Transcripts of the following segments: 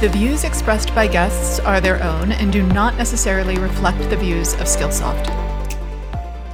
The views expressed by guests are their own and do not necessarily reflect the views of Skillsoft.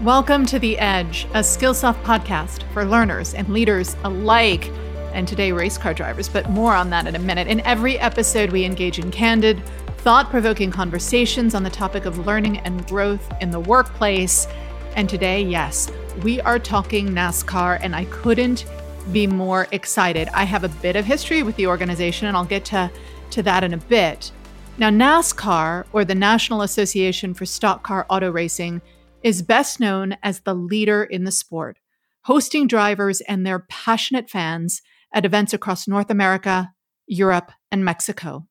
Welcome to The Edge, a Skillsoft podcast for learners and leaders alike, and today race car drivers, but more on that in a minute. In every episode, we engage in candid, thought provoking conversations on the topic of learning and growth in the workplace. And today, yes, we are talking NASCAR, and I couldn't be more excited. I have a bit of history with the organization, and I'll get to to that in a bit. Now, NASCAR, or the National Association for Stock Car Auto Racing, is best known as the leader in the sport, hosting drivers and their passionate fans at events across North America, Europe, and Mexico.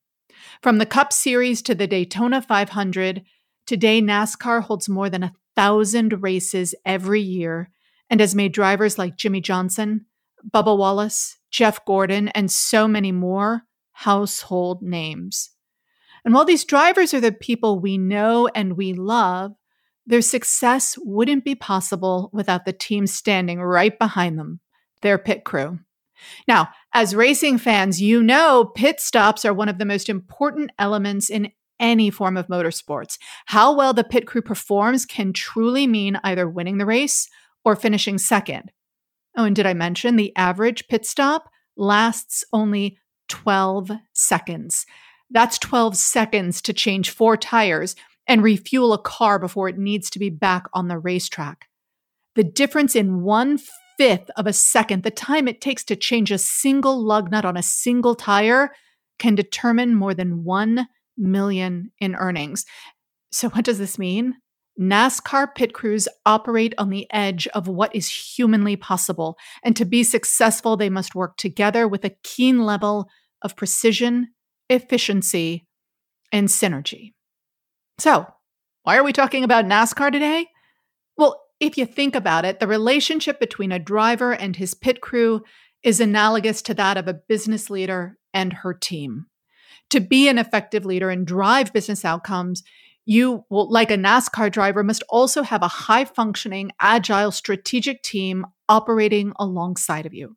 From the Cup Series to the Daytona 500, today NASCAR holds more than a thousand races every year and has made drivers like Jimmie Johnson, Bubba Wallace, Jeff Gordon, and so many more household names. And while these drivers are the people we know and we love, their success wouldn't be possible without the team standing right behind them, their pit crew. Now, as racing fans, you know pit stops are one of the most important elements in any form of motorsports. How well the pit crew performs can truly mean either winning the race or finishing second. Oh, and did I mention the average pit stop lasts only 12 seconds. That's 12 seconds to change four tires and refuel a car before it needs to be back on the racetrack. The difference in one fifth of a second, the time it takes to change a single lug nut on a single tire, can determine more than 1 million in earnings. So, what does this mean? NASCAR pit crews operate on the edge of what is humanly possible. And to be successful, they must work together with a keen level of precision, efficiency, and synergy. So, why are we talking about NASCAR today? Well, if you think about it, the relationship between a driver and his pit crew is analogous to that of a business leader and her team. To be an effective leader and drive business outcomes, you will, like a NASCAR driver, must also have a high functioning, agile, strategic team operating alongside of you.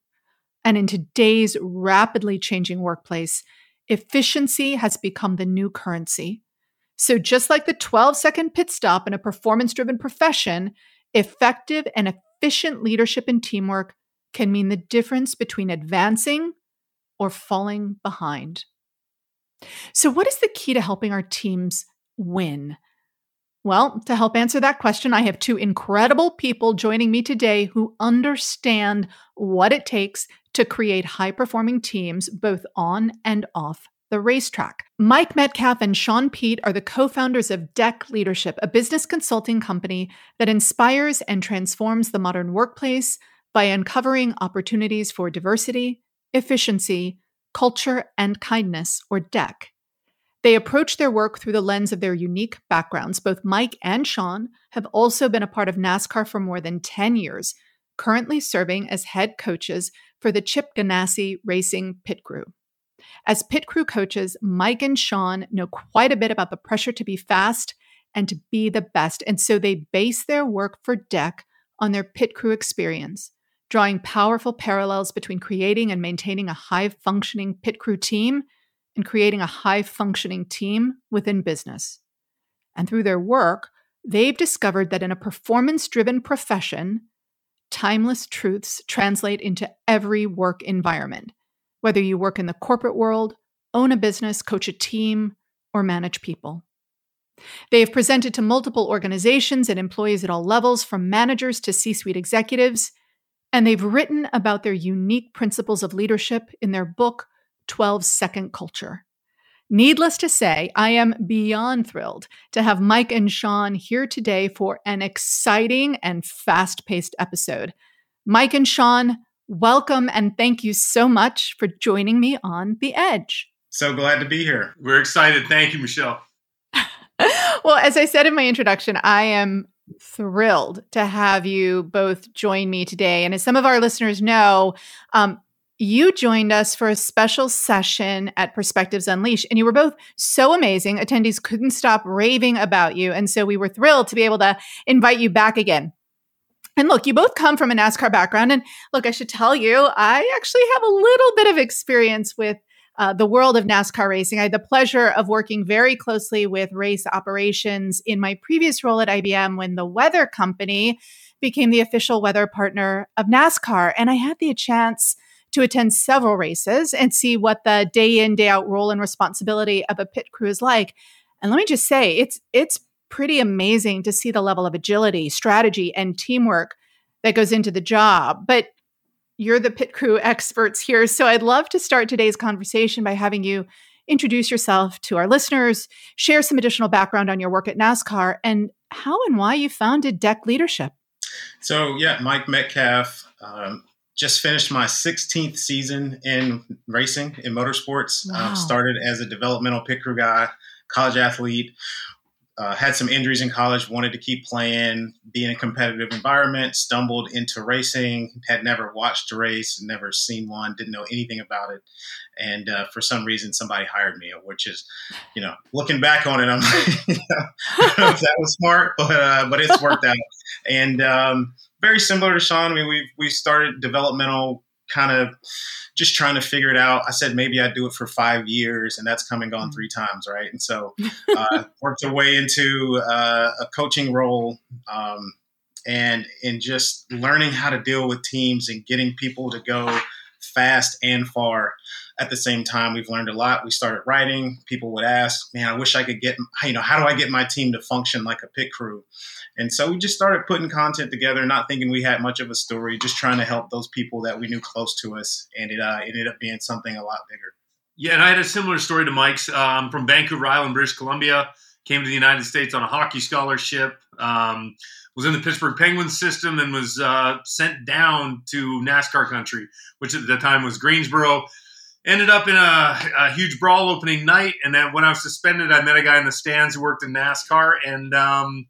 And in today's rapidly changing workplace, efficiency has become the new currency. So, just like the 12 second pit stop in a performance driven profession, effective and efficient leadership and teamwork can mean the difference between advancing or falling behind. So, what is the key to helping our teams win? Well, to help answer that question, I have two incredible people joining me today who understand what it takes to create high performing teams both on and off the racetrack. Mike Metcalf and Shaun Peet are the co founders of DECK Leadership, a business consulting company that inspires and transforms the modern workplace by uncovering opportunities for diversity, efficiency, culture, and kindness, or DECK. They approach their work through the lens of their unique backgrounds. Both Mike and Shaun have also been a part of NASCAR for more than 10 years, currently serving as head coaches for the Chip Ganassi Racing Pit Crew. As pit crew coaches, Mike and Shaun know quite a bit about the pressure to be fast and to be the best, and so they base their work for DECK on their pit crew experience, drawing powerful parallels between creating and maintaining a high functioning pit crew team and creating a high functioning team within business. And through their work, they've discovered that in a performance driven profession, timeless truths translate into every work environment, whether you work in the corporate world, own a business, coach a team, or manage people. They have presented to multiple organizations and employees at all levels, from managers to C suite executives, and they've written about their unique principles of leadership in their book, 12 second culture. Needless to say, I am beyond thrilled to have Mike and Shaun here today for an exciting and fast paced episode. Mike and Shaun, welcome and thank you so much for joining me on The Edge. So glad to be here. We're excited. Thank you, Michelle. well, as I said in my introduction, I am thrilled to have you both join me today. And as some of our listeners know, um, you joined us for a special session at Perspectives Unleashed, and you were both so amazing. Attendees couldn't stop raving about you. And so we were thrilled to be able to invite you back again. And look, you both come from a NASCAR background. And look, I should tell you, I actually have a little bit of experience with uh, the world of NASCAR racing. I had the pleasure of working very closely with race operations in my previous role at IBM when the weather company became the official weather partner of NASCAR. And I had the chance to attend several races and see what the day in, day out role and responsibility of a pit crew is like. And let me just say, it's it's pretty amazing to see the level of agility, strategy, and teamwork that goes into the job. But you're the pit crew experts here. So I'd love to start today's conversation by having you introduce yourself to our listeners, share some additional background on your work at NASCAR, and how and why you founded DECK Leadership. So, yeah, Mike Metcalf. Um, just finished my 16th season in racing in motorsports. Wow. started as a developmental pit crew guy, college athlete, uh, had some injuries in college, wanted to keep playing, be in a competitive environment, stumbled into racing, had never watched a race, never seen one, didn't know anything about it. And uh, for some reason, somebody hired me, which is, you know, looking back on it, I'm like, you know, I don't know if that was smart, but, uh, but it's worked out. And um, very similar to Shaun, I mean, we we started developmental kind of just trying to figure it out. I said maybe I'd do it for five years, and that's come and gone three times, right? And so uh, worked our way into uh, a coaching role, um, and in just learning how to deal with teams and getting people to go fast and far at the same time. We've learned a lot. We started writing. People would ask, "Man, I wish I could get you know how do I get my team to function like a pit crew?" And so we just started putting content together, not thinking we had much of a story, just trying to help those people that we knew close to us. And it uh, ended up being something a lot bigger. Yeah, and I had a similar story to Mike's. Um, from Vancouver Island, British Columbia, came to the United States on a hockey scholarship. Um, was in the Pittsburgh Penguins system and was uh, sent down to NASCAR country, which at the time was Greensboro. Ended up in a, a, huge brawl opening night, and then when I was suspended, I met a guy in the stands who worked in NASCAR, and um,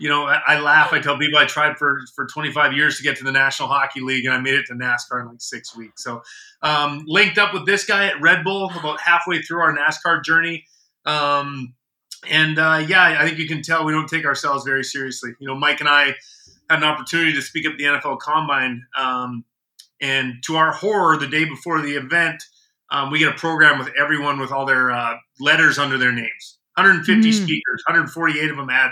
you know, I, I, laugh. I tell people I tried for for 25 years to get to the National Hockey League, and I made it to NASCAR in like six weeks. So, um, linked up with this guy at Red Bull about halfway through our NASCAR journey. Um, and uh, yeah, I think you can tell we don't take ourselves very seriously. You know, Mike and I had an opportunity to speak at the NFL Combine, um, and to our horror, the day before the event, um, we get a program with everyone with all their uh, letters under their names. 150 mm. speakers, 148 of them had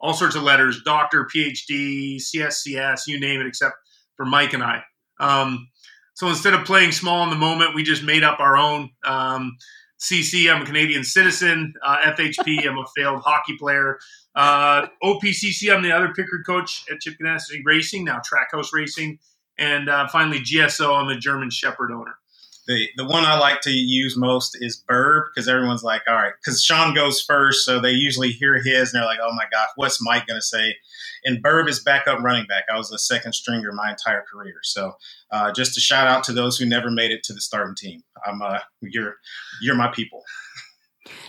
all sorts of letters, doctor, PhD, CSCS, you name it, except for Mike and I. Um, so instead of playing small in the moment, we just made up our own. Um, CC, I'm a Canadian citizen. Uh, FHP, I'm a failed hockey player. Uh, OPCC, I'm the other picker coach at Chip Ganassi Racing, now Trackhouse Racing. And uh, finally, GSO, I'm a German Shepherd owner the the one I like to use most is Burb because everyone's like, all right, because Shaun goes first, so they usually hear his and they're like, oh my gosh, what's Mike going to say? And Burb is backup running back. I was a second stringer my entire career, so uh, just a shout out to those who never made it to the starting team. I'm uh, you're you're my people.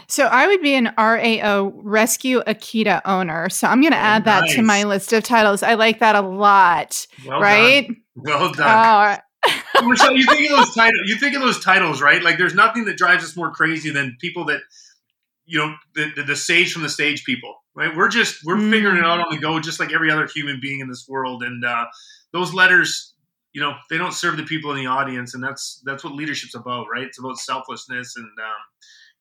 So I would be an RAO Rescue Akita owner. So I'm going to add nice. that to my list of titles. I like that a lot. Well right? Done. Well done. Oh, Michelle, you think of those titles. You think of those titles, right? Like, there's nothing that drives us more crazy than people that, you know, the, the, the sage from the stage people, right? We're just we're mm. figuring it out on the go, just like every other human being in this world. And uh, those letters, you know, they don't serve the people in the audience, and that's that's what leadership's about, right? It's about selflessness, and um,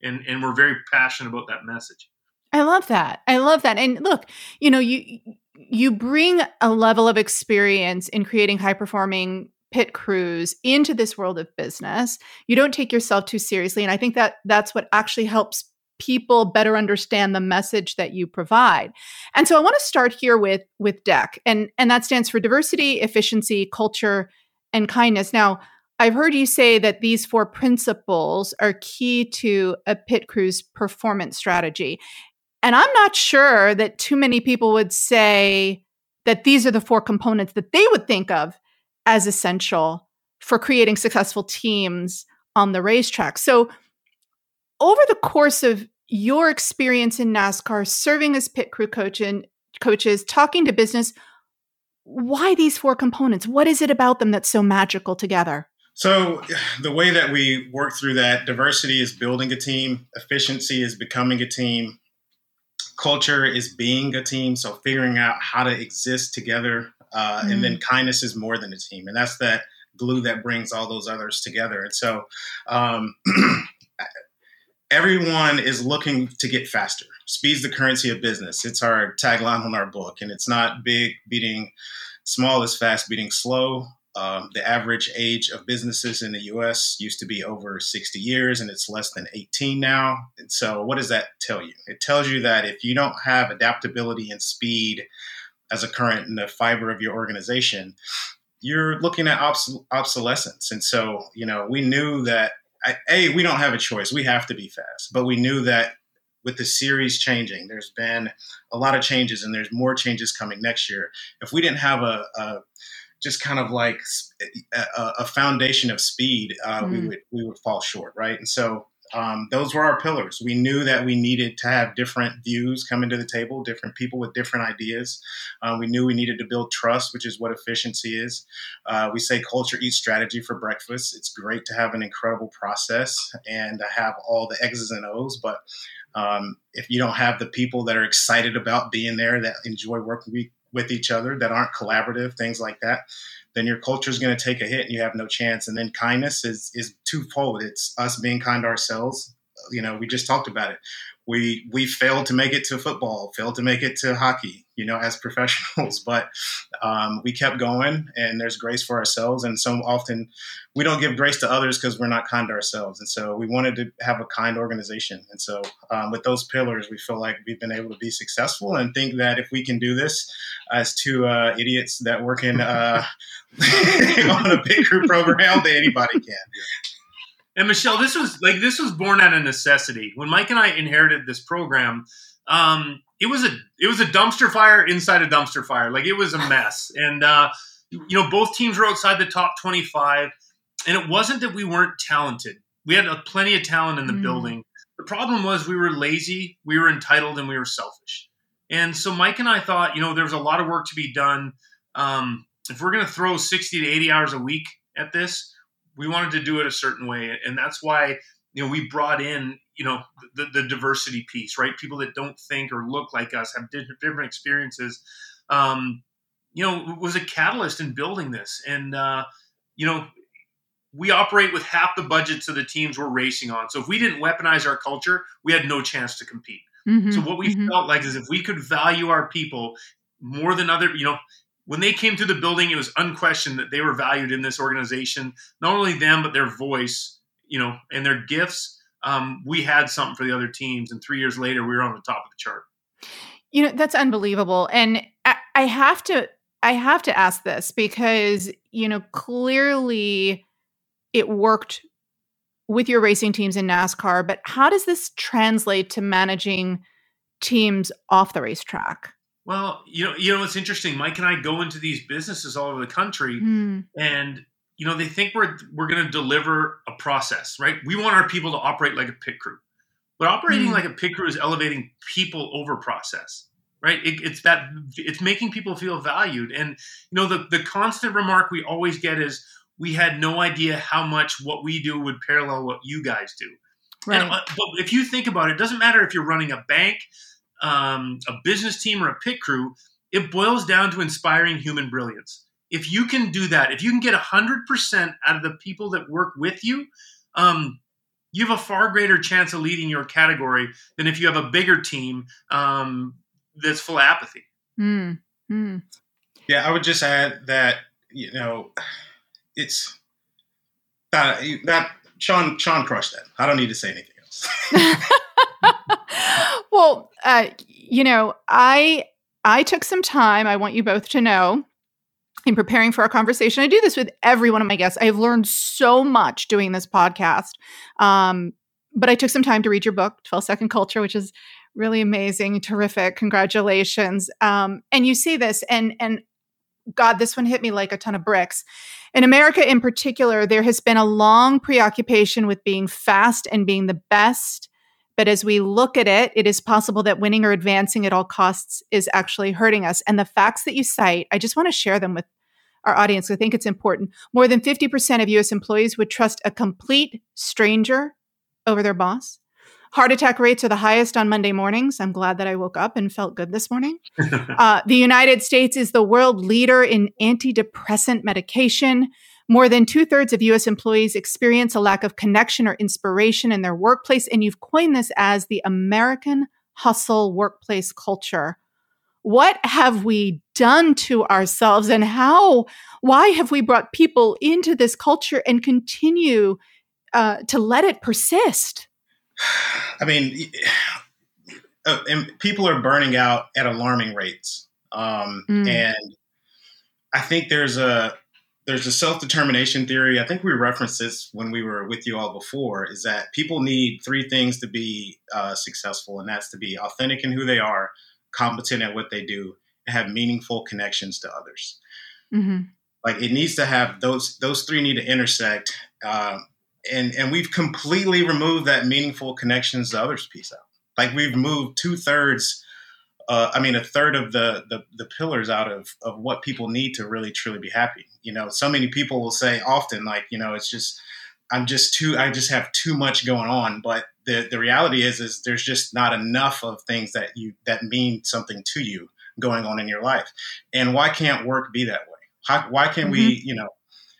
and and we're very passionate about that message. I love that. I love that. And look, you know, you you bring a level of experience in creating high performing pit crews into this world of business. You don't take yourself too seriously. And I think that that's what actually helps people better understand the message that you provide. And so I want to start here with with DECK. And and that stands for diversity, efficiency, culture, and kindness. Now, I've heard you say that these four principles are key to a pit crew's performance strategy. And I'm not sure that too many people would say that these are the four components that they would think of as essential for creating successful teams on the racetrack. So, over the course of your experience in NASCAR, serving as pit crew coach and coaches, talking to business, why these four components? What is it about them that's so magical together? So, the way that we work through that diversity is building a team, efficiency is becoming a team, culture is being a team. So, figuring out how to exist together uh, mm. And then mm. kindness is more than a team, and that's that glue that brings all those others together. And so, um, everyone is looking to get faster. Speed's the currency of business. It's our tagline on our book, and it's not big beating small is fast beating slow. Um, the average age of businesses in the US used to be over 60 years and it's less than 18 now. And so, what does that tell you? It tells you that if you don't have adaptability and speed as a current in the fiber of your organization, you're looking at obs- obsolescence. And so, you know, we knew that, I, A, we don't have a choice. We have to be fast. But we knew that with the series changing, there's been a lot of changes and there's more changes coming next year. If we didn't have a, a just kind of like a, a foundation of speed, uh, mm. we would we would fall short, right? And so um, those were our pillars. We knew that we needed to have different views coming to the table, different people with different ideas. Uh, we knew we needed to build trust, which is what efficiency is. Uh, we say culture eats strategy for breakfast. It's great to have an incredible process and to have all the X's and O's, but um, if you don't have the people that are excited about being there, that enjoy working with each other, that aren't collaborative, things like that, then your culture is going to take a hit and you have no chance. And then kindness is is twofold. It's us being kind to ourselves. You know, we just talked about it we we failed to make it to football, failed to make it to hockey, you know, as professionals. But um, we kept going, and there's grace for ourselves. And so often, we don't give grace to others because we're not kind to ourselves. And so we wanted to have a kind organization. And so um, with those pillars, we feel like we've been able to be successful, and think that if we can do this as two uh, idiots that work in uh, on a big group program, then anybody can. And Michelle, this was like this was born out of necessity. When Mike and I inherited this program, um, it was a it was a dumpster fire inside a dumpster fire. Like it was a mess. And uh, you know, both teams were outside the top twenty five. And it wasn't that we weren't talented. We had a, plenty of talent in the mm. building. The problem was we were lazy, we were entitled, and we were selfish. And so Mike and I thought, you know, there was a lot of work to be done. Um, if we're going to throw 60 to 80 hours a week at this, we wanted to do it a certain way, and that's why you know we brought in you know the, the diversity piece, right? People that don't think or look like us have different experiences. Um, you know, was a catalyst in building this, and uh, you know, we operate with half the budgets of the teams we're racing on. So if we didn't weaponize our culture, we had no chance to compete. Mm-hmm, so what we mm-hmm. felt like is if we could value our people more than other, you know, when they came to the building, it was unquestioned that they were valued in this organization. Not only them, but their voice, you know, and their gifts. Um, we had something for the other teams, and three years later, we were on the top of the chart. You know, that's unbelievable, and I, I have to, I have to ask this because you know clearly it worked with your racing teams in NASCAR, but how does this translate to managing teams off the racetrack? Well, you know, you know, it's interesting. Mike and I go into these businesses all over the country, mm. and you know, they think we're we're going to deliver a process, right? We want our people to operate like a pit crew, but operating mm. like a pit crew is elevating people over process, right? It, it's that it's making people feel valued, and you know, the the constant remark we always get is, "We had no idea how much what we do would parallel what you guys do." Right. And, uh, but if you think about it, it doesn't matter if you're running a bank um, a business team or a pit crew, it boils down to inspiring human brilliance. If you can do that, if you can get 100% out of the people that work with you, um, you have a far greater chance of leading your category than if you have a bigger team um, that's full of apathy. Mm. Mm. Yeah, I would just add that, you know, it's that, that Shaun, Shaun crushed that. I don't need to say anything else. well, uh, you know, I I took some time. I want you both to know in preparing for our conversation. I do this with every one of my guests. I've learned so much doing this podcast. Um, but I took some time to read your book, 12 Second Culture, which is really amazing, terrific. Congratulations. Um, and you see this, and and God, this one hit me like a ton of bricks. In America, in particular, there has been a long preoccupation with being fast and being the best but as we look at it, it is possible that winning or advancing at all costs is actually hurting us. And the facts that you cite, I just want to share them with our audience. I think it's important. More than 50% of US employees would trust a complete stranger over their boss. Heart attack rates are the highest on Monday mornings. I'm glad that I woke up and felt good this morning. uh, the United States is the world leader in antidepressant medication. More than two thirds of US employees experience a lack of connection or inspiration in their workplace. And you've coined this as the American hustle workplace culture. What have we done to ourselves and how, why have we brought people into this culture and continue uh, to let it persist? I mean, uh, and people are burning out at alarming rates. Um, mm. And I think there's a, there's a self-determination theory. I think we referenced this when we were with you all before is that people need three things to be uh, successful and that's to be authentic in who they are competent at what they do and have meaningful connections to others. Mm-hmm. like it needs to have those those three need to intersect uh, and and we've completely removed that meaningful connections to others piece out. Like we've moved two-thirds uh, I mean, a third of the, the, the pillars out of of what people need to really truly be happy. You know, so many people will say often, like, you know, it's just I'm just too I just have too much going on. But the the reality is is there's just not enough of things that you that mean something to you going on in your life. And why can't work be that way? How, why can't mm-hmm. we, you know,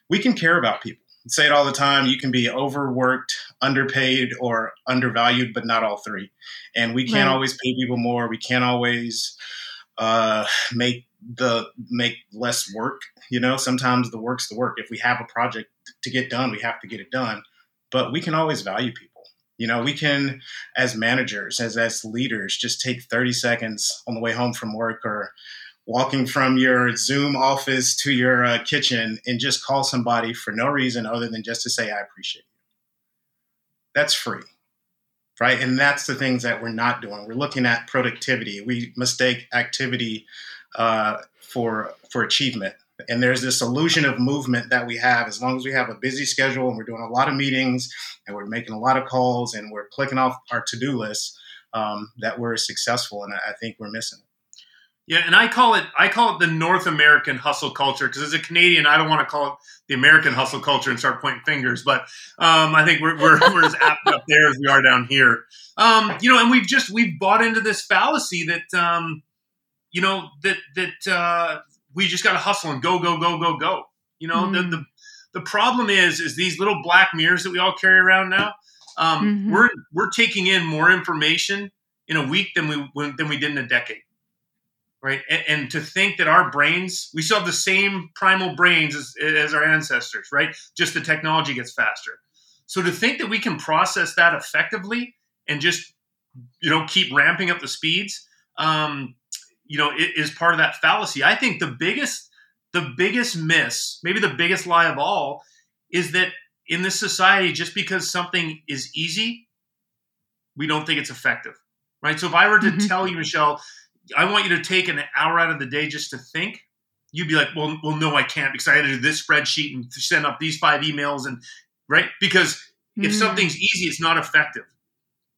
we can care about people say it all the time you can be overworked underpaid or undervalued but not all three. And we can't right. always pay people more. We can't always uh, make the make less work you know? Sometimes the work's the work. If we have a project to get done we have to get it done. But we can always value people. You know we can as managers as as leaders just take 30 seconds on the way home from work or walking from your Zoom office to your uh, kitchen and just call somebody for no reason other than just to say, I appreciate you. That's free, right? And that's the things that we're not doing. We're looking at productivity. We mistake activity uh, for, for achievement. And there's this illusion of movement that we have as long as we have a busy schedule and we're doing a lot of meetings and we're making a lot of calls and we're clicking off our to do list um, that we're successful. And I think we're missing. Yeah, and I call it I call it the North American hustle culture because as a Canadian, I don't want to call it the American hustle culture and start pointing fingers, but um, I think we're, we're, we're as apt up there as we are down here. Um, you know, and we've just we've bought into this fallacy that um, you know that that uh, we just got to hustle and go go go go go. You know, mm-hmm. the, the the problem is is these little black mirrors that we all carry around now. Um, mm-hmm. We're we're taking in more information in a week than we than we did in a decade right? And, and, to think that our brains, we still have the same primal brains as, as our ancestors, right? Just the technology gets faster. So to think that we can process that effectively and just, you know, keep ramping up the speeds, um, you know, it is part of that fallacy. I think the biggest, the biggest miss, maybe the biggest lie of all, is that in this society, just because something is easy, we don't think it's effective, right? So if I were to mm-hmm. tell you, Michelle, I want you to take an hour out of the day just to think, you'd be like, well, well, no, I can't because I had to do this spreadsheet and send up these five emails and right because if mm. something's easy, it's not effective.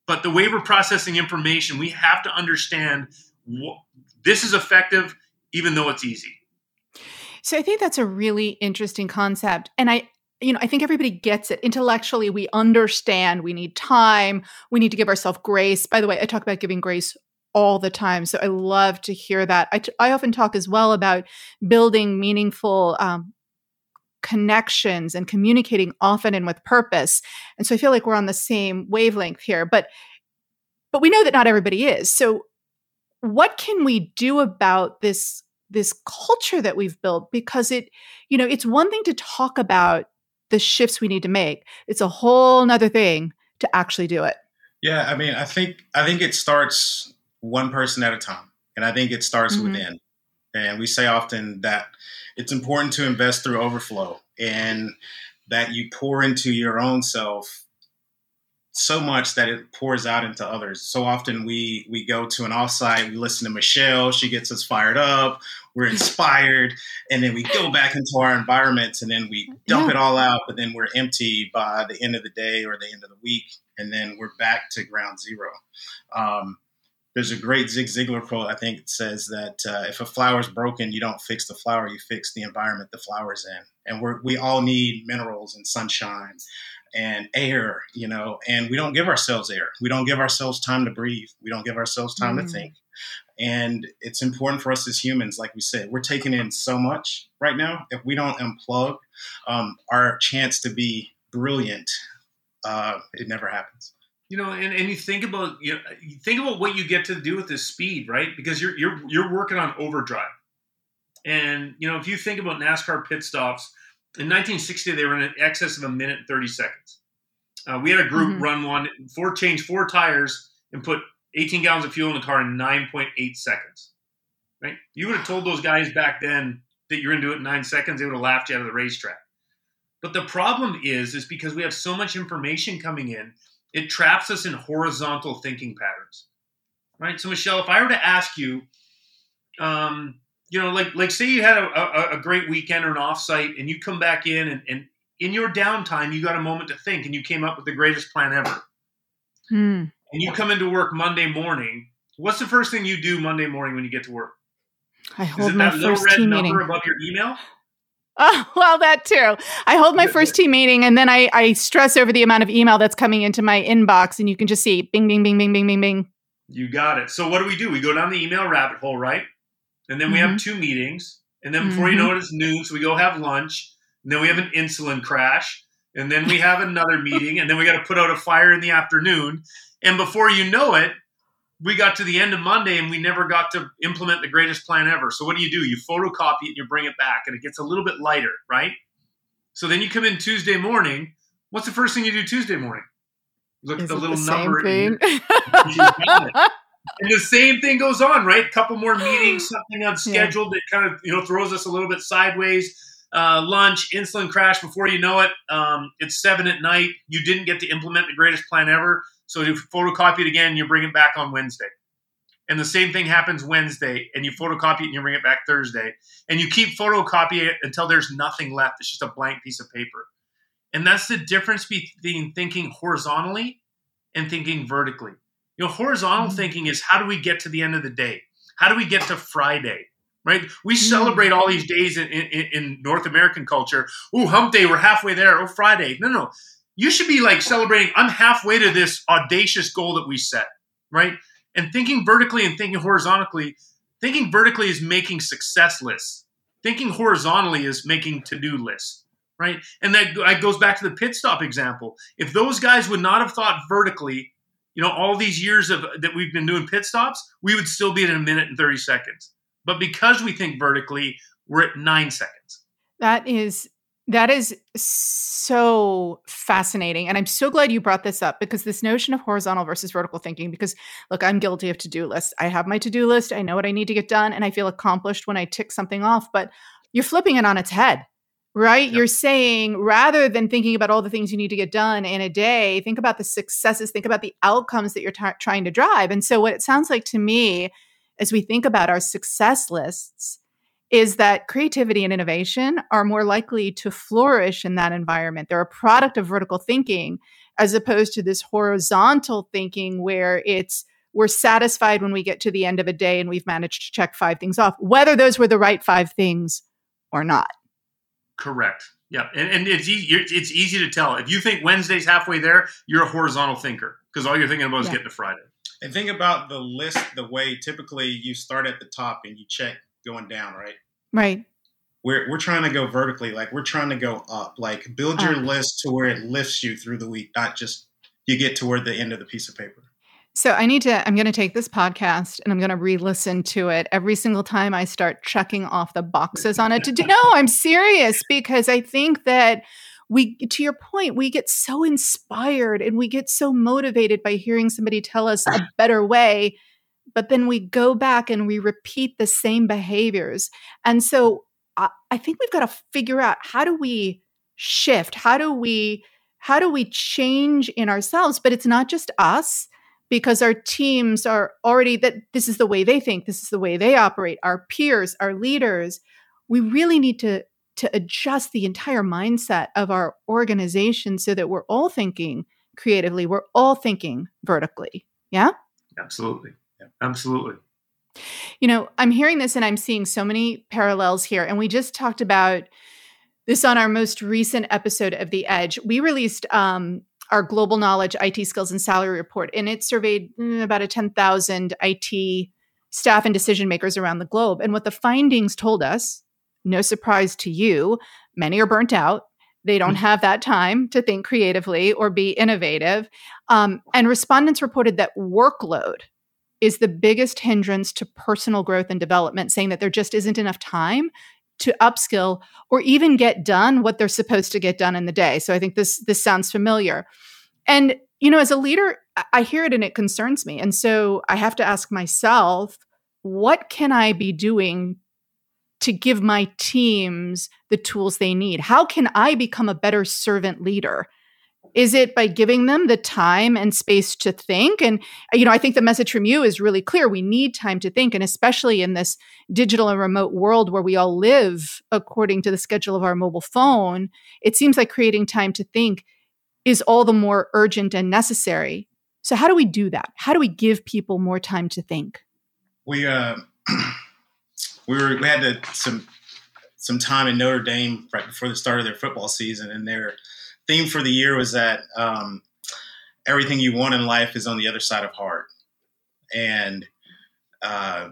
But the way we're processing information, we have to understand what, this is effective, even though it's easy. So I think that's a really interesting concept, and I. You know, I think everybody gets it. Intellectually, we understand we need time. We need to give ourselves grace. By the way, I talk about giving grace all the time. So I love to hear that. I, t- I often talk as well about building meaningful um, connections and communicating often and with purpose. And so I feel like we're on the same wavelength here. But but we know that not everybody is. So what can we do about this this culture that we've built because it you know it's one thing to talk about the shifts we need to make it's a whole nother thing to actually do it yeah i mean i think i think it starts one person at a time. And I think it starts mm-hmm. within. And we say often that it's important to invest through overflow and that you pour into your own self so much that it pours out into others. So often we we go to an offsite, we listen to Michelle, she gets us fired up, we're inspired, and then we go back into our environments and then we dump yeah. it all out, but then we're empty by the end of the day or the end of the week, and then we're back to ground zero. Um, there's a great Zig Ziglar quote. I think it says that uh, if a flower is broken, you don't fix the flower, you fix the environment the flower's in. And we we all need minerals and sunshine and air, you know, and we don't give ourselves air. We don't give ourselves time to breathe. We don't give ourselves time mm. to think. And it's important for us as humans, like we said, we're taking in so much right now. If we don't unplug, um, our chance to be brilliant, uh, it never happens. You know, and, and you think about you, know, you think about what you get to do with this speed, right? Because you're you're you're working on overdrive. And you know, if you think about NASCAR pit stops, in 1960 they were in excess of a minute and 30 seconds. Uh, we had a group mm-hmm. run one, four change four tires and put 18 gallons of fuel in the car in 9.8 seconds. Right? You would have told those guys back then that you're going to do it in nine seconds, they would have laughed you out of the racetrack. But the problem is, is because we have so much information coming in, it traps us in horizontal thinking patterns. Right? So, Michelle, if I were to ask you, um, you know, like like say you had a, a, a, great weekend or an offsite, and you come back in, and, and in your downtime, you got a moment to think, and you came up with the greatest plan ever. Hmm. And you come into work Monday morning. What's the first thing you do Monday morning when you get to work? I hold my first team meeting above your email. Oh, well, that too. I hold my first team meeting and then I, I stress over the amount of email that's coming into my inbox, and you can just see bing, bing, bing, bing, bing, bing, bing. You got it. So, what do we do? We go down the email rabbit hole, right? And then we mm-hmm. have two meetings. And then before mm-hmm. you know it, it's noon. So, we go have lunch. And then we have an insulin crash. And then we have another meeting. And then we got to put out a fire in the afternoon. And before you know it, we got to the end of Monday and we never got to implement the greatest plan ever. So what do you do? You photocopy it and you bring it back and it gets a little bit lighter, right? So then you come in Tuesday morning. What's the first thing you do Tuesday morning? Look Is at the little the number. and the same thing goes on, right? A couple more meetings, something unscheduled yeah. that kind of you know throws us a little bit sideways. Uh, lunch, insulin crash. Before you know it, um, it's seven at night. You didn't get to implement the greatest plan ever. So you photocopy it again, you bring it back on Wednesday. And the same thing happens Wednesday, and you photocopy it and you bring it back Thursday. And you keep photocopying it until there's nothing left. It's just a blank piece of paper. And that's the difference between thinking horizontally and thinking vertically. You know, horizontal mm-hmm. thinking is how do we get to the end of the day? How do we get to Friday? Right? We mm-hmm. celebrate all these days in, in, in North American culture. Oh, hump day, we're halfway there. Oh, Friday. No, no you should be like celebrating i'm halfway to this audacious goal that we set right? And thinking vertically and thinking horizontally thinking vertically is making success lists. Thinking horizontally is making to-do lists right? And that goes back to the pit stop example. If those guys would not have thought vertically you know all these years of that we've been doing pit stops we would still be at a minute and 30 seconds. But because we think vertically we're at nine seconds. That is that is so fascinating. And I'm so glad you brought this up because this notion of horizontal versus vertical thinking, because look, I'm guilty of to do lists. I have my to do list, I know what I need to get done, and I feel accomplished when I tick something off. But you're flipping it on its head, right? Yep. You're saying rather than thinking about all the things you need to get done in a day, think about the successes, think about the outcomes that you're t- trying to drive. And so, what it sounds like to me as we think about our success lists, is that creativity and innovation are more likely to flourish in that environment. They're a product of vertical thinking as opposed to this horizontal thinking where it's we're satisfied when we get to the end of a day and we've managed to check five things off, whether those were the right five things or not. Correct. Yeah, and, and it's easy, it's easy to tell if you think Wednesday's halfway there, you're a horizontal thinker because all you're thinking about is getting to Friday. And think about the list the way typically you start at the top and you check going down, right? Right. We're, we're trying to go vertically, like we're trying to go up, like build your uh, list to where it lifts you through the week, not just you get toward the end of the piece of paper. So I need to, I'm going to take this podcast and I'm going to re listen to it every single time I start checking off the boxes on it to do. No, I'm serious because I think that we, to your point, we get so inspired and we get so motivated by hearing somebody tell us a better way but then we go back and we repeat the same behaviors. And so I, I think we've got to figure out how do we shift? How do we how do we change in ourselves? But it's not just us because our teams are already that this is the way they think, this is the way they operate, our peers, our leaders. We really need to to adjust the entire mindset of our organization so that we're all thinking creatively, we're all thinking vertically. Yeah? Absolutely. Absolutely. You know, I'm hearing this and I'm seeing so many parallels here. And we just talked about this on our most recent episode of The Edge. We released um, our global knowledge IT skills and salary report, and it surveyed mm, about a 10,000 IT staff and decision makers around the globe. And what the findings told us, no surprise to you, many are burnt out. They don't mm. have that time to think creatively or be innovative. Um, and respondents reported that workload is the biggest hindrance to personal growth and development, saying that there just isn't enough time to upskill or even get done what they're supposed to get done in the day. So I think this this sounds familiar. And you know, as a leader, I hear it and it concerns me. And so I have to ask myself, what can I be doing to give my teams the tools they need? How can I become a better servant leader? Is it by giving them the time and space to think? And, you know, I think the message from you is really clear. We need time to think. And especially in this digital and remote world where we all live according to the schedule of our mobile phone, it seems like creating time to think is all the more urgent and necessary. So, how do we do that? How do we give people more time to think? We, uh, we were, we had to, some, some time in Notre Dame right before the start of their football season, and they're, theme for the year was that um, everything you want in life is on the other side of hard, and uh,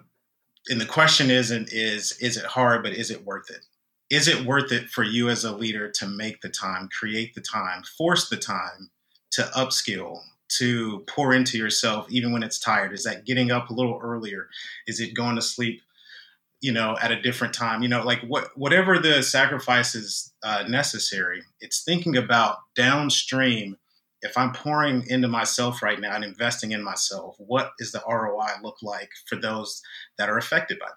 and the question isn't is is it hard, but is it worth it? Is it worth it for you as a leader to make the time, create the time, force the time to upskill, to pour into yourself even when it's tired? Is that getting up a little earlier? Is it going to sleep you know at a different time you know like what whatever the sacrifices uh, necessary it's thinking about downstream if i'm pouring into myself right now and investing in myself what is the roi look like for those that are affected by me?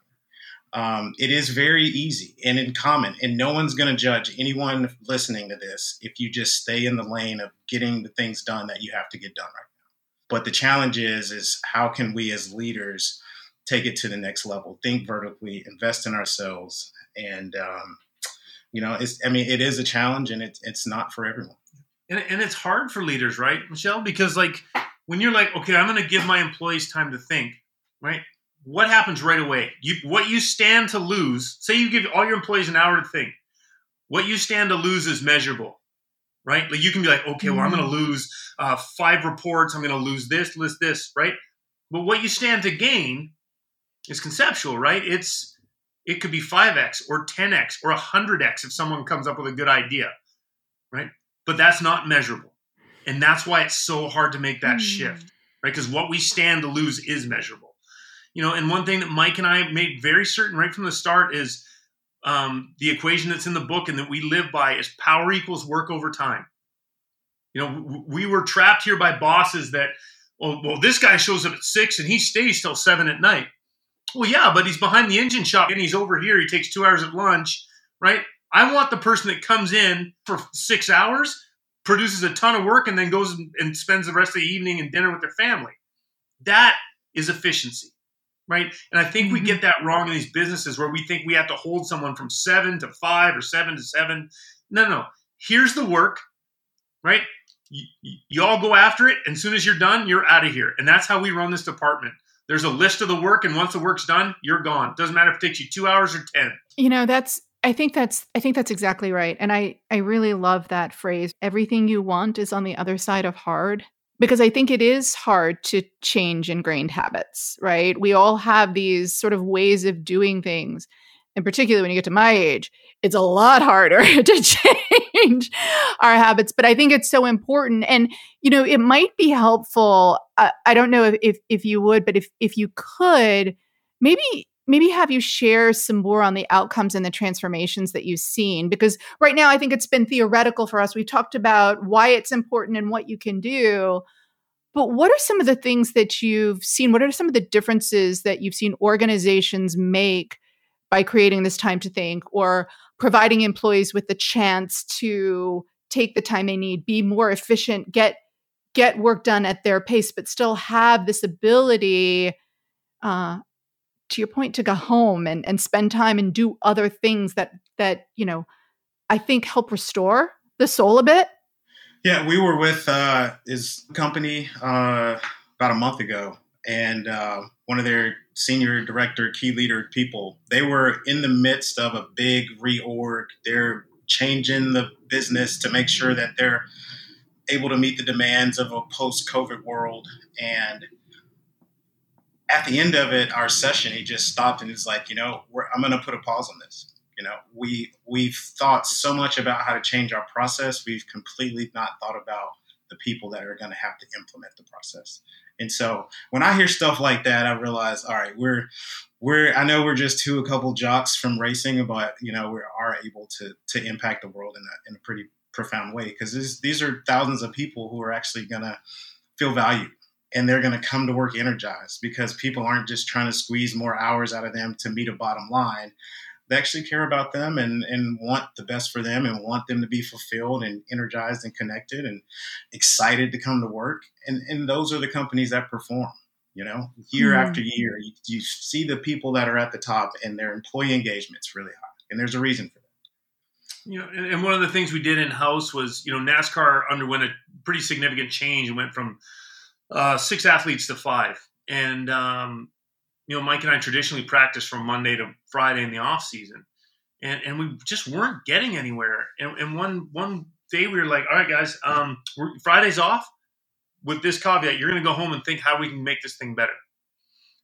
Um, it is very easy and in common and no one's going to judge anyone listening to this if you just stay in the lane of getting the things done that you have to get done right now. But the challenge is is how can we as leaders take it to the next level, think vertically, invest in ourselves. And, um, you know, it's, I mean, it is a challenge and it's, it's not for everyone. And, and it's hard for leaders, right, Michelle? Because like when you're like, okay, I'm going to give my employees time to think, right? What happens right away? You, what you stand to lose, say you give all your employees an hour to think, what you stand to lose is measurable right? Like you can be like, okay, well, I'm going to mm-hmm. lose uh, five reports. I'm going to lose this, list this, right? But what you stand to gain is conceptual, right? It's it could be 5x or 10x or 100x if someone comes up with a good idea, right? But that's not measurable. And that's why it's so hard to make that mm. shift, right? Because what we stand to lose is measurable. You know, and one thing that Mike and I made very certain right from the start is um, the equation that's in the book and that we live by is power equals work over time. You know, we were trapped here by bosses that, well, well, this guy shows up at six and he stays till seven at night. Well, yeah, but he's behind the engine shop and he's over here. He takes two hours at lunch, right? I want the person that comes in for six hours, produces a ton of work, and then goes and spends the rest of the evening and dinner with their family. That is efficiency, right? And I think mm-hmm. we get that wrong in these businesses where we think we have to hold someone from seven to five or seven to seven. No, no. Here's the work, right? Y- you all go after it, and as soon as you're done, you're out of here. And that's how we run this department. There's a list of the work, and once the work's done, you're gone. Doesn't matter if it takes you two hours or ten. You know, that's I think that's I think that's exactly right. And I I really love that phrase. Everything you want is on the other side of hard because I think it is hard to change ingrained habits, right? We all have these sort of ways of doing things. And particularly when you get to my age, it's a lot harder to change our habits but i think it's so important and you know it might be helpful uh, i don't know if, if if you would but if if you could maybe maybe have you share some more on the outcomes and the transformations that you've seen because right now i think it's been theoretical for us. We talked about why it's important and what you can do but what are some of the things that you've seen? What are some of the differences that you've seen organizations make by creating this time to think or providing employees with the chance to take the time they need, be more efficient, get get work done at their pace, but still have this ability, uh, to your point, to go home and, and spend time and do other things that that you know I think help restore the soul a bit. Yeah, we were with uh, his company uh, about a month ago, and uh, one of their senior director, key leader people, they were in the midst of a big reorg. They're changing the business to make sure that they're able to meet the demands of a post-COVID world. And at the end of it, our session, he just stopped and he's like, you know, I'm going to put a pause on this. You know, we we've thought so much about how to change our process. We've completely not thought about the people that are going to have to implement the process. And so when I hear stuff like that, I realize, all right, we're we're I know we're just two a couple jocks from racing, but you know we are able to to impact the world in a in a pretty profound way. Because these are thousands of people who are actually to feel valued and they're going to come to work energized because people aren't just trying to squeeze more hours out of them to meet a bottom line they actually care about them and, and want the best for them and want them to be fulfilled and energized and connected and excited to come to work. And, and those are the companies that perform, you know, year mm. after year. You, you see the people that are at the top and their employee engagement's really high. And there's a reason for that. You know, and one of the things we did in house was, you know, NASCAR underwent a pretty significant change and went from uh, six athletes to five. And um, you know, Mike and I traditionally practice from Monday to Friday in the off season, and and we just weren't getting anywhere. And, and one one day we were like, all right, guys, um, Friday's off. With this caveat, you're going to go home and think how we can make this thing better.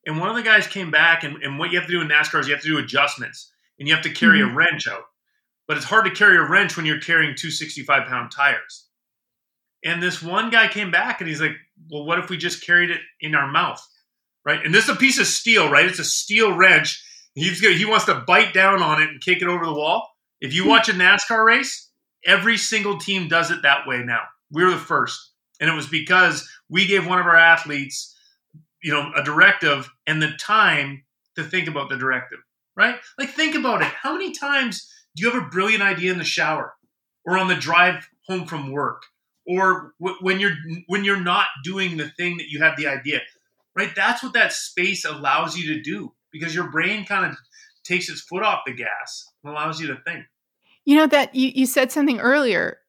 And one of the guys came back, and, and what you have to do in NASCAR is you have to do adjustments, and you have to carry mm-hmm. a wrench out. But it's hard to carry a wrench when you're carrying two 65 pound tires. And this one guy came back, and he's like, well, what if we just carried it in our mouth? Right? And this is a piece of steel, right? It's a steel wrench. He's gonna, he wants to bite down on it and kick it over the wall. If you hmm. watch a NASCAR race, every single team does it that way now. We were the first, and it was because we gave one of our athletes, you know, a directive and the time to think about the directive, right? Like think about it. How many times do you have a brilliant idea in the shower or on the drive home from work? Or w- when you're when you're not doing the thing that you had the idea, right? That's what that space allows you to do because your brain kind of takes its foot off the gas and allows you to think. You know that you, you said something earlier.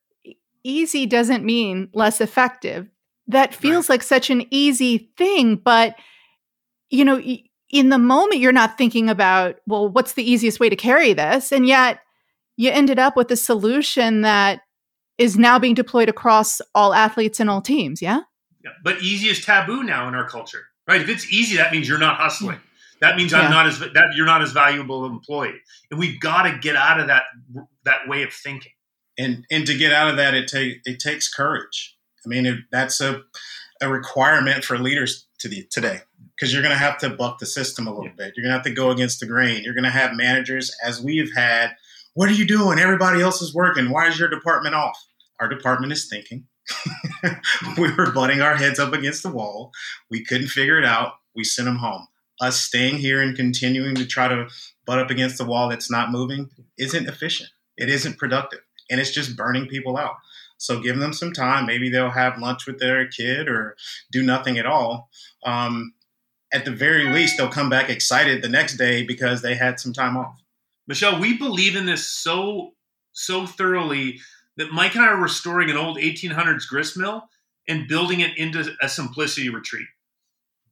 Easy doesn't mean less effective. That feels right. like such an easy thing, but you know, in the moment you're not thinking about, well, what's the easiest way to carry this? And yet you ended up with a solution that is now being deployed across all athletes and all teams, yeah? Yeah. But easy is taboo now in our culture right? If it's easy, that means you're not hustling. That means I'm not as that you're not as valuable an employee, and we've got to get out of that that way of thinking. And and to get out of that, it take it takes courage. I mean, it, that's a a requirement for leaders to the, today because you're going to have to buck the system a little yeah. bit. You're going to have to go against the grain. You're going to have managers, as we've had. What are you doing? Everybody else is working. Why is your department off? Our department is thinking. we were butting our heads up against the wall. We couldn't figure it out. We sent them home. Us staying here and continuing to try to butt up against the wall that's not moving isn't efficient. It isn't productive. And it's just burning people out. So give them some time. Maybe they'll have lunch with their kid or do nothing at all. Um, at the very least, they'll come back excited the next day because they had some time off. Michelle, we believe in this so so thoroughly that Mike and I are restoring an old 1800s grist mill and building it into a simplicity retreat.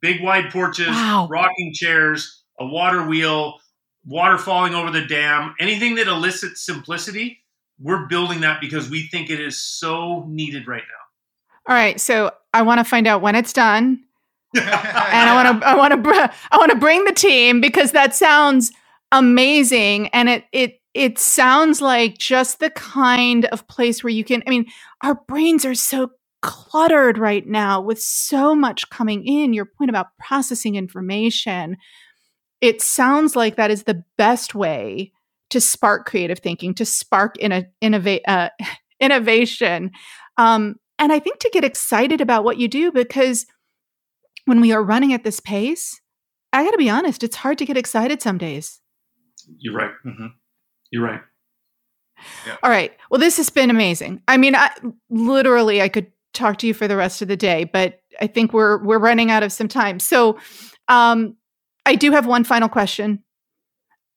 Big wide porches, wow. rocking chairs, a water wheel, water falling over the dam, anything that elicits simplicity, we're building that because we think it is so needed right now. All right, so I want to find out when it's done. and I want to I want to I want to bring the team because that sounds amazing and it it it sounds like just the kind of place where you can, I mean, our brains are so cluttered right now with so much coming in. Your point about processing information, it sounds like that is the best way to spark creative thinking, to spark in a, innovate, uh, innovation. Um, and I think to get excited about what you do, because when we are running at this pace, I got to be honest, it's hard to get excited some days. You're right. Mm-hmm. You're right. Yeah. All right. Well, this has been amazing. I mean, I, literally, I could talk to you for the rest of the day, but I think we're we're running out of some time. So, um, I do have one final question.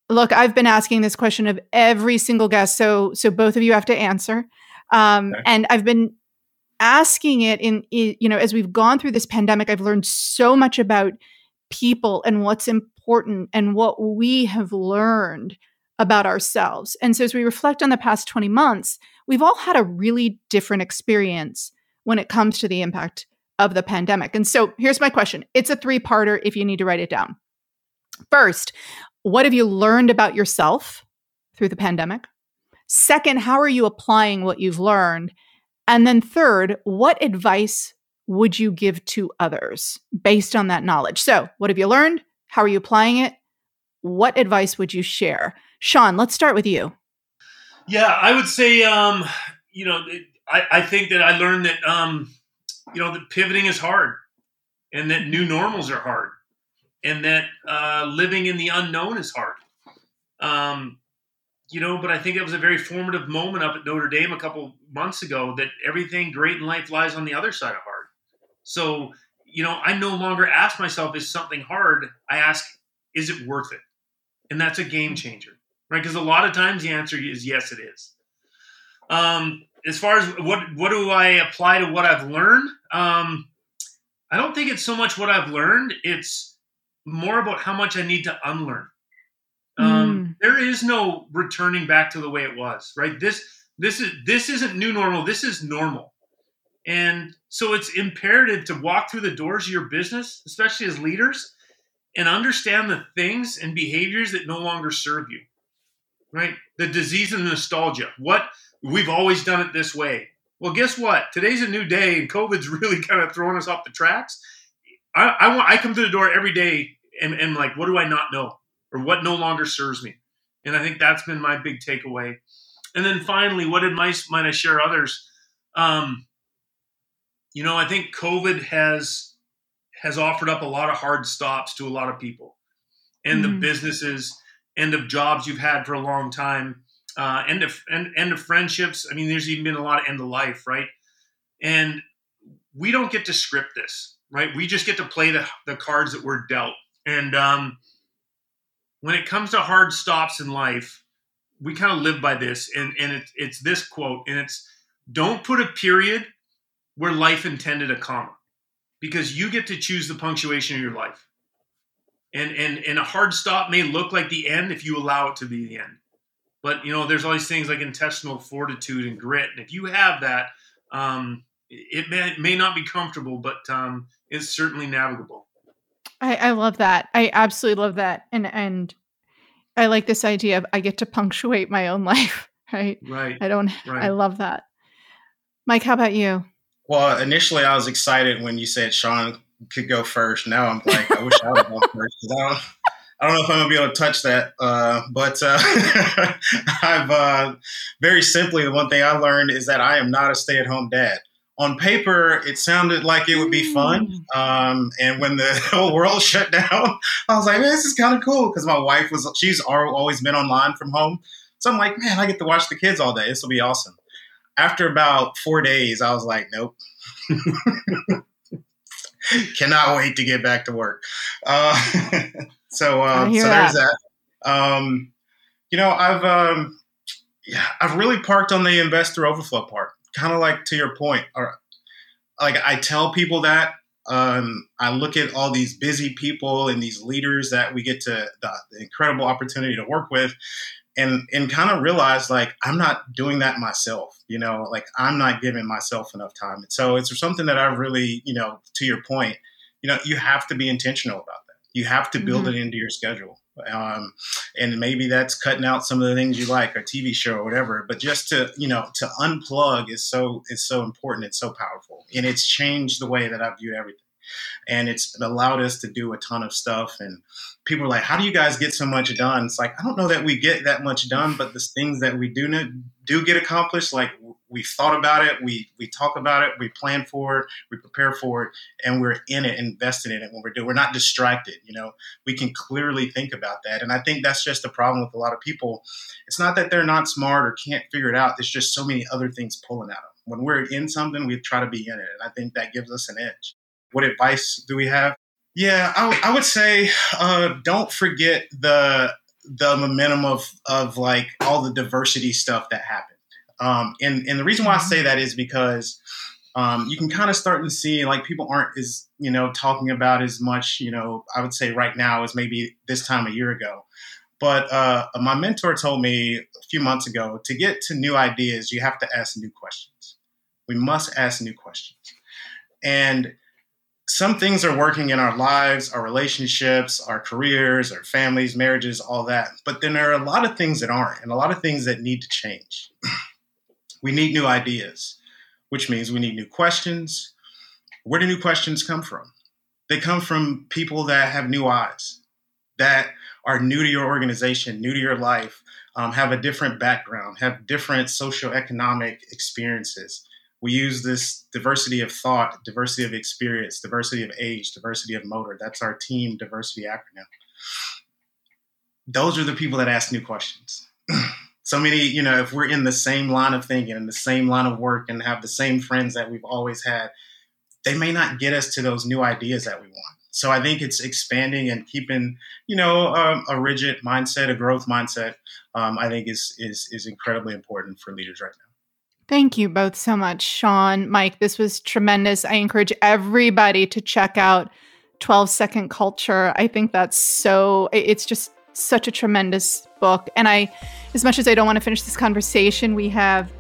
Look, I've been asking this question of every single guest, so so both of you have to answer. Um, okay. And I've been asking it in, in you know as we've gone through this pandemic, I've learned so much about people and what's important and what we have learned about ourselves. And so, as we reflect on the past 20 months, we've all had a really different experience when it comes to the impact of the pandemic. And so here's my question it's a three parter if you need to write it down. First, what have you learned about yourself through the pandemic? Second, how are you applying what you've learned? And then third, what advice would you give to others based on that knowledge? So, what have you learned? How are you applying it? What advice would you share? Shaun, let's start with you. Yeah, I would say, um, you know, I, I think that I learned that, um, you know, that pivoting is hard and that new normals are hard and that uh, living in the unknown is hard. Um, you know, but I think it was a very formative moment up at Notre Dame a couple months ago that everything great in life lies on the other side of hard. So, you know, I no longer ask myself, is something hard? I ask, is it worth it? And that's a game changer, right? Because a lot of times the answer is yes, it is. Um, as far as what what do I apply to what I've learned? Um, I don't think it's so much what I've learned; it's more about how much I need to unlearn. Um, mm. There is no returning back to the way it was, right? This this is this isn't new normal. This is normal, and so it's imperative to walk through the doors of your business, especially as leaders, and understand the things and behaviors that no longer serve you. Right? The disease and nostalgia. What we've always done it this way. Well, guess what? Today's a new day, and COVID's really kind of throwing us off the tracks. I, I want I come to the door every day and, and like, what do I not know? Or what no longer serves me? And I think that's been my big takeaway. And then finally, what advice might I share others? Um, you know, I think COVID has has offered up a lot of hard stops to a lot of people, and mm-hmm. the businesses, end of jobs you've had for a long time, uh, end of end, end of friendships. I mean, there's even been a lot of end of life, right? And we don't get to script this, right? We just get to play the the cards that we're dealt. And um, when it comes to hard stops in life, we kind of live by this, and and it, it's this quote, and it's don't put a period where life intended a comma because you get to choose the punctuation of your life. And, and, and a hard stop may look like the end if you allow it to be the end. But, you know, there's all these things like intestinal fortitude and grit. And if you have that, um, it may, may not be comfortable, but um, it's certainly navigable. I, I love that. I absolutely love that. And, and I like this idea of I get to punctuate my own life, right? Right. I don't, right. I love that. Mike, how about you? Well, initially I was excited when you said Shaun could go first. Now I'm like, I wish I would go first I don't, I don't know if I'm gonna be able to touch that. Uh, but uh, I've uh, very simply the one thing I learned is that I am not a stay-at-home dad. On paper, it sounded like it would be fun, mm. um, and when the whole world shut down, I was like, man, this is kind of cool because my wife was she's always been online from home, so I'm like, man, I get to watch the kids all day. This will be awesome after about four days, I was like, nope. Cannot wait to get back to work. Uh, so, uh, so there's that. Um, you know, I've um, yeah, I've really parked on the investor overflow part. Kind of like to your point, or like I tell people that um, I look at all these busy people and these leaders that we get to the, the incredible opportunity to work with, and and kind of realize like I'm not doing that myself. You know, like I'm not giving myself enough time. And so it's something that I really, you know, to your point, you know, you have to be intentional about that. You have to build mm-hmm. it into your schedule. Um, and maybe that's cutting out some of the things you like, a TV show or whatever. But just to you know to unplug is so is so important. It's so powerful, and it's changed the way that I view everything and it's allowed us to do a ton of stuff. And people are like, "How do you guys get so much done?" It's like I don't know that we get that much done, but the things that we do do get accomplished, like we've thought about it, we we talk about it, we plan for it, we prepare for it, and we're in it, invested in it when we're doing. We're not distracted. You know, we can clearly think about that, and I think that's just the problem with a lot of people. It's not that they're not smart or can't figure it out. There's just so many other things pulling at them. When we're in something, we try to be in it, and I think that gives us an edge. What advice do we have? Yeah, I, I would say uh, don't forget the the momentum of of like all the diversity stuff that happened. Um, and and the reason why I say that is because um, you can kind of start to see like people aren't as you know talking about as much you know I would say right now as maybe this time a year ago. But uh, my mentor told me a few months ago to get to new ideas, you have to ask new questions. We must ask new questions. And some things are working in our lives, our relationships, our careers, our families, marriages, all that. But then there are a lot of things that aren't, and a lot of things that need to change. we need new ideas, which means we need new questions. Where do new questions come from? They come from people that have new eyes, that are new to your organization, new to your life, um, have a different background, have different socioeconomic experiences. We use this diversity of thought, diversity of experience, diversity of age, diversity of motor. That's our team diversity acronym. Those are the people that ask new questions. so many, you know, if we're in the same line of thinking and the same line of work and have the same friends that we've always had, they may not get us to those new ideas that we want. So I think it's expanding and keeping, you know, um, a rigid mindset, a growth mindset. Um, I think is is is incredibly important for leaders right now. Thank you both so much, Shaun, Mike. This was tremendous. I encourage everybody to check out 12 Second Culture. I think that's so, it's just such a tremendous book. And I, as much as I don't want to finish this conversation, we have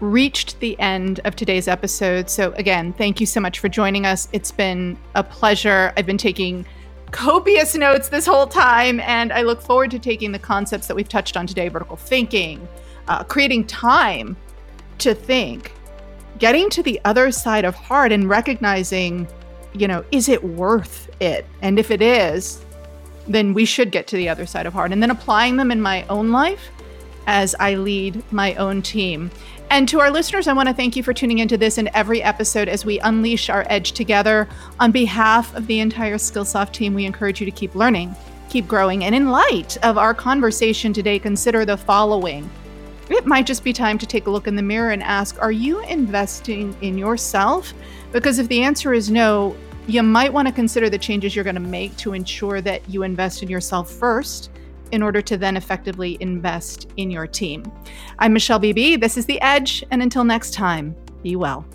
reached the end of today's episode. So, again, thank you so much for joining us. It's been a pleasure. I've been taking copious notes this whole time, and I look forward to taking the concepts that we've touched on today vertical thinking, uh, creating time to think, getting to the other side of hard and recognizing, you know, is it worth it? And if it is, then we should get to the other side of hard and then applying them in my own life as I lead my own team. And to our listeners, I want to thank you for tuning into this and every episode as we unleash our edge together. On behalf of the entire Skillsoft team, we encourage you to keep learning, keep growing, and in light of our conversation today, consider the following. It might just be time to take a look in the mirror and ask Are you investing in yourself? Because if the answer is no, you might want to consider the changes you're going to make to ensure that you invest in yourself first in order to then effectively invest in your team. I'm Michelle BB. This is The Edge. And until next time, be well.